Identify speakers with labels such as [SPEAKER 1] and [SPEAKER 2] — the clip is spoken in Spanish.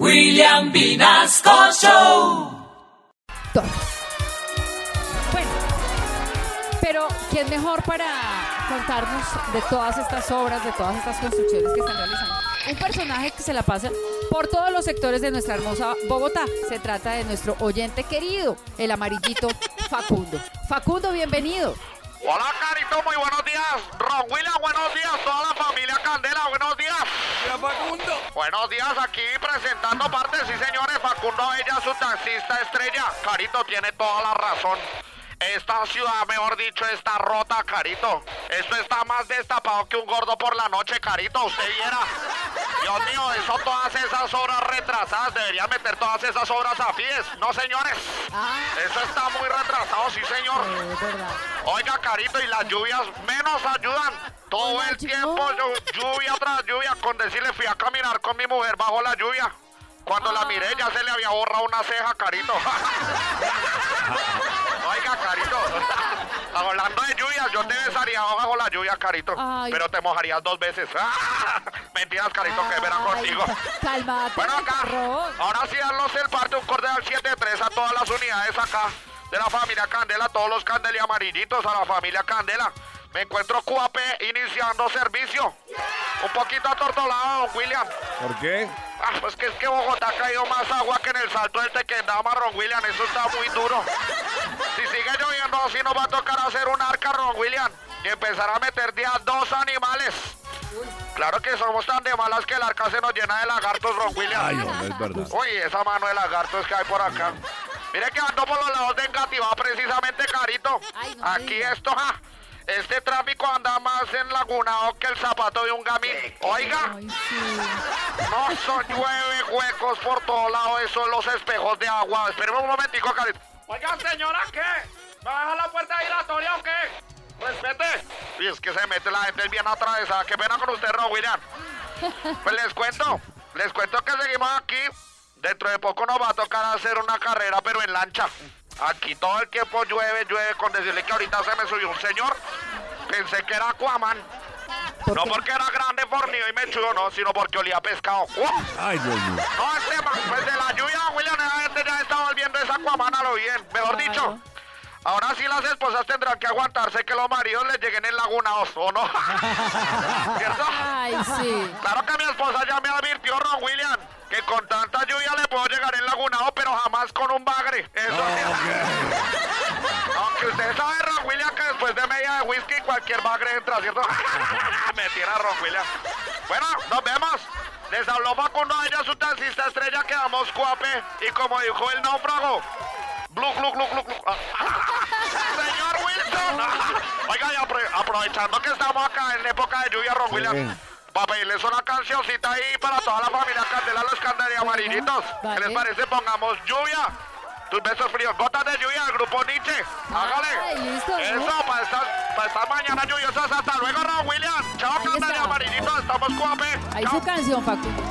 [SPEAKER 1] William Vinasco Show.
[SPEAKER 2] Bueno, pero ¿quién mejor para contarnos de todas estas obras, de todas estas construcciones que están realizando? Un personaje que se la pasa por todos los sectores de nuestra hermosa Bogotá. Se trata de nuestro oyente querido, el amarillito Facundo. Facundo, bienvenido.
[SPEAKER 3] Hola, Carito, muy buenos días. Ron William, buenos días. Toda la familia Candela, buenos días.
[SPEAKER 4] Facundo.
[SPEAKER 3] Buenos días, aquí presentando parte, sí señores, Facundo Abella, su taxista estrella. Carito tiene toda la razón. Esta ciudad, mejor dicho, está rota, Carito. Esto está más destapado que un gordo por la noche, Carito. Usted viera. Dios mío, eso todas esas obras retrasadas. Deberían meter todas esas obras a FIES. No, señores.
[SPEAKER 2] Ah,
[SPEAKER 3] Eso está muy retrasado, sí, señor. Oiga, Carito, y las lluvias menos ayudan. Todo el tiempo, llu- lluvia tras lluvia, con decirle fui a caminar con mi mujer bajo la lluvia. Cuando la miré ya se le había borrado una ceja, Carito. Oiga, Carito, hablando de lluvias, yo te besaría bajo la lluvia, Carito.
[SPEAKER 2] Ay.
[SPEAKER 3] Pero te mojarías dos veces. Mentiras, Carito, que verán
[SPEAKER 2] Ay,
[SPEAKER 3] contigo.
[SPEAKER 2] Cálmate,
[SPEAKER 3] Bueno, acá, ahora sí darnos el parte, un cordial 7-3 a todas las unidades acá de la familia Candela, todos los Candela y amarillitos, a la familia Candela. Me encuentro QAP iniciando servicio. Un poquito atortolado, don William.
[SPEAKER 4] ¿Por qué?
[SPEAKER 3] Ah, pues que es que Bogotá ha caído más agua que en el salto del Tequendama, Ron William. Eso está muy duro. Si sigue lloviendo así, nos va a tocar hacer un arca, Ron William. Y empezar a meter día dos animales. Claro que somos tan de malas que el arca se nos llena de lagartos, Ron William.
[SPEAKER 4] Ay, hombre, es verdad.
[SPEAKER 3] Uy, esa mano de lagartos que hay por acá. Mire que ando por los lados de Engativá precisamente, Carito.
[SPEAKER 2] Ay, no
[SPEAKER 3] Aquí esto, ja. Este tráfico anda más enlagunado que el zapato de un gamín. Oiga,
[SPEAKER 2] Ay, sí.
[SPEAKER 3] no son llueve huecos por todos lados, esos son los espejos de agua. Espéreme un momentico, Carito. Oiga, señora, ¿qué? ¿Me va a dejar la puerta giratoria o qué? Respete. Y es que se mete la gente bien atravesada. Qué pena con usted, Ron William. Pues les cuento, les cuento que seguimos aquí. Dentro de poco nos va a tocar hacer una carrera, pero en lancha. Aquí todo el tiempo llueve, llueve, con decirle que ahorita se me subió un señor. Pensé que era Aquaman.
[SPEAKER 2] ¿Por
[SPEAKER 3] No porque era grande, fornido y mechudo, no, sino porque olía a pescado. ¡Uf!
[SPEAKER 4] Ay, Dios mío.
[SPEAKER 3] No, este man, pues de la lluvia, William, esa gente ya está volviendo esa Aquaman a lo bien. Mejor
[SPEAKER 2] Claro.
[SPEAKER 3] dicho, ahora sí las esposas tendrán que aguantarse que los maridos les lleguen enlagunados, ¿o no? ¿Cierto?
[SPEAKER 2] Ay, sí.
[SPEAKER 3] Claro que mi esposa ya me advirtió, Ron William, que con tanta lluvia le puedo llegar enlagunado, pero jamás con un bagre. Eso sí. Aunque usted sabe, Ron William, que después de media de whisky cualquier bagre entra, ¿cierto? me tira Ron William. Bueno, nos vemos. Les habló Facundo, ella su taxista estrella, quedamos cuape. Y como dijo el náufrago, Blu, blu, blu, blu, blu. Señor Wilson. Oiga, y apro- aprovechando que estamos acá en época de lluvia, Ron William, para pedirles una cancioncita ahí para toda la familia Candela, los Candela y amarillitos. ¿Qué les parece? Pongamos lluvia. Tus besos fríos, gotas de lluvia del grupo Nietzsche. Hágale. Eso, para estas, para estas mañanas lluviosas. Hasta luego, Ron William. Chao,
[SPEAKER 2] Ahí
[SPEAKER 3] Candela y
[SPEAKER 2] está.
[SPEAKER 3] amarillitos. Estamos cuape.
[SPEAKER 2] Ahí
[SPEAKER 3] Chao.
[SPEAKER 2] su canción, Facundo.